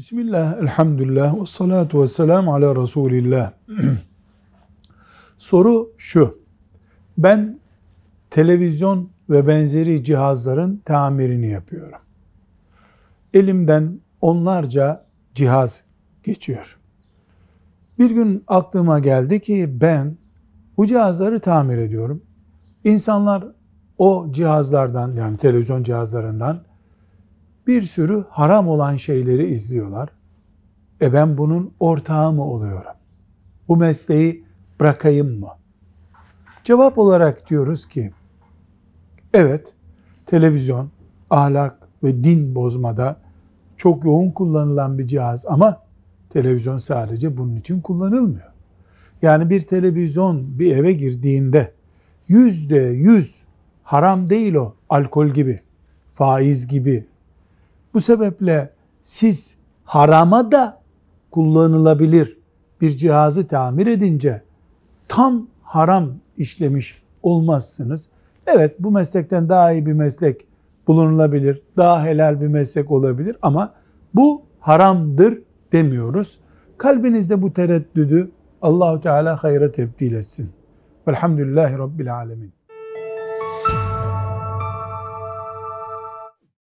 Bismillah, elhamdülillah, ve salatu ve selamu ala Resulillah. Soru şu, ben televizyon ve benzeri cihazların tamirini yapıyorum. Elimden onlarca cihaz geçiyor. Bir gün aklıma geldi ki ben bu cihazları tamir ediyorum. İnsanlar o cihazlardan yani televizyon cihazlarından bir sürü haram olan şeyleri izliyorlar. E ben bunun ortağı mı oluyorum? Bu mesleği bırakayım mı? Cevap olarak diyoruz ki evet televizyon ahlak ve din bozmada çok yoğun kullanılan bir cihaz ama televizyon sadece bunun için kullanılmıyor. Yani bir televizyon bir eve girdiğinde yüzde yüz haram değil o alkol gibi, faiz gibi, bu sebeple siz harama da kullanılabilir bir cihazı tamir edince tam haram işlemiş olmazsınız. Evet bu meslekten daha iyi bir meslek bulunulabilir, daha helal bir meslek olabilir ama bu haramdır demiyoruz. Kalbinizde bu tereddüdü Allahu Teala hayra tebdil etsin. Velhamdülillahi Rabbil Alemin.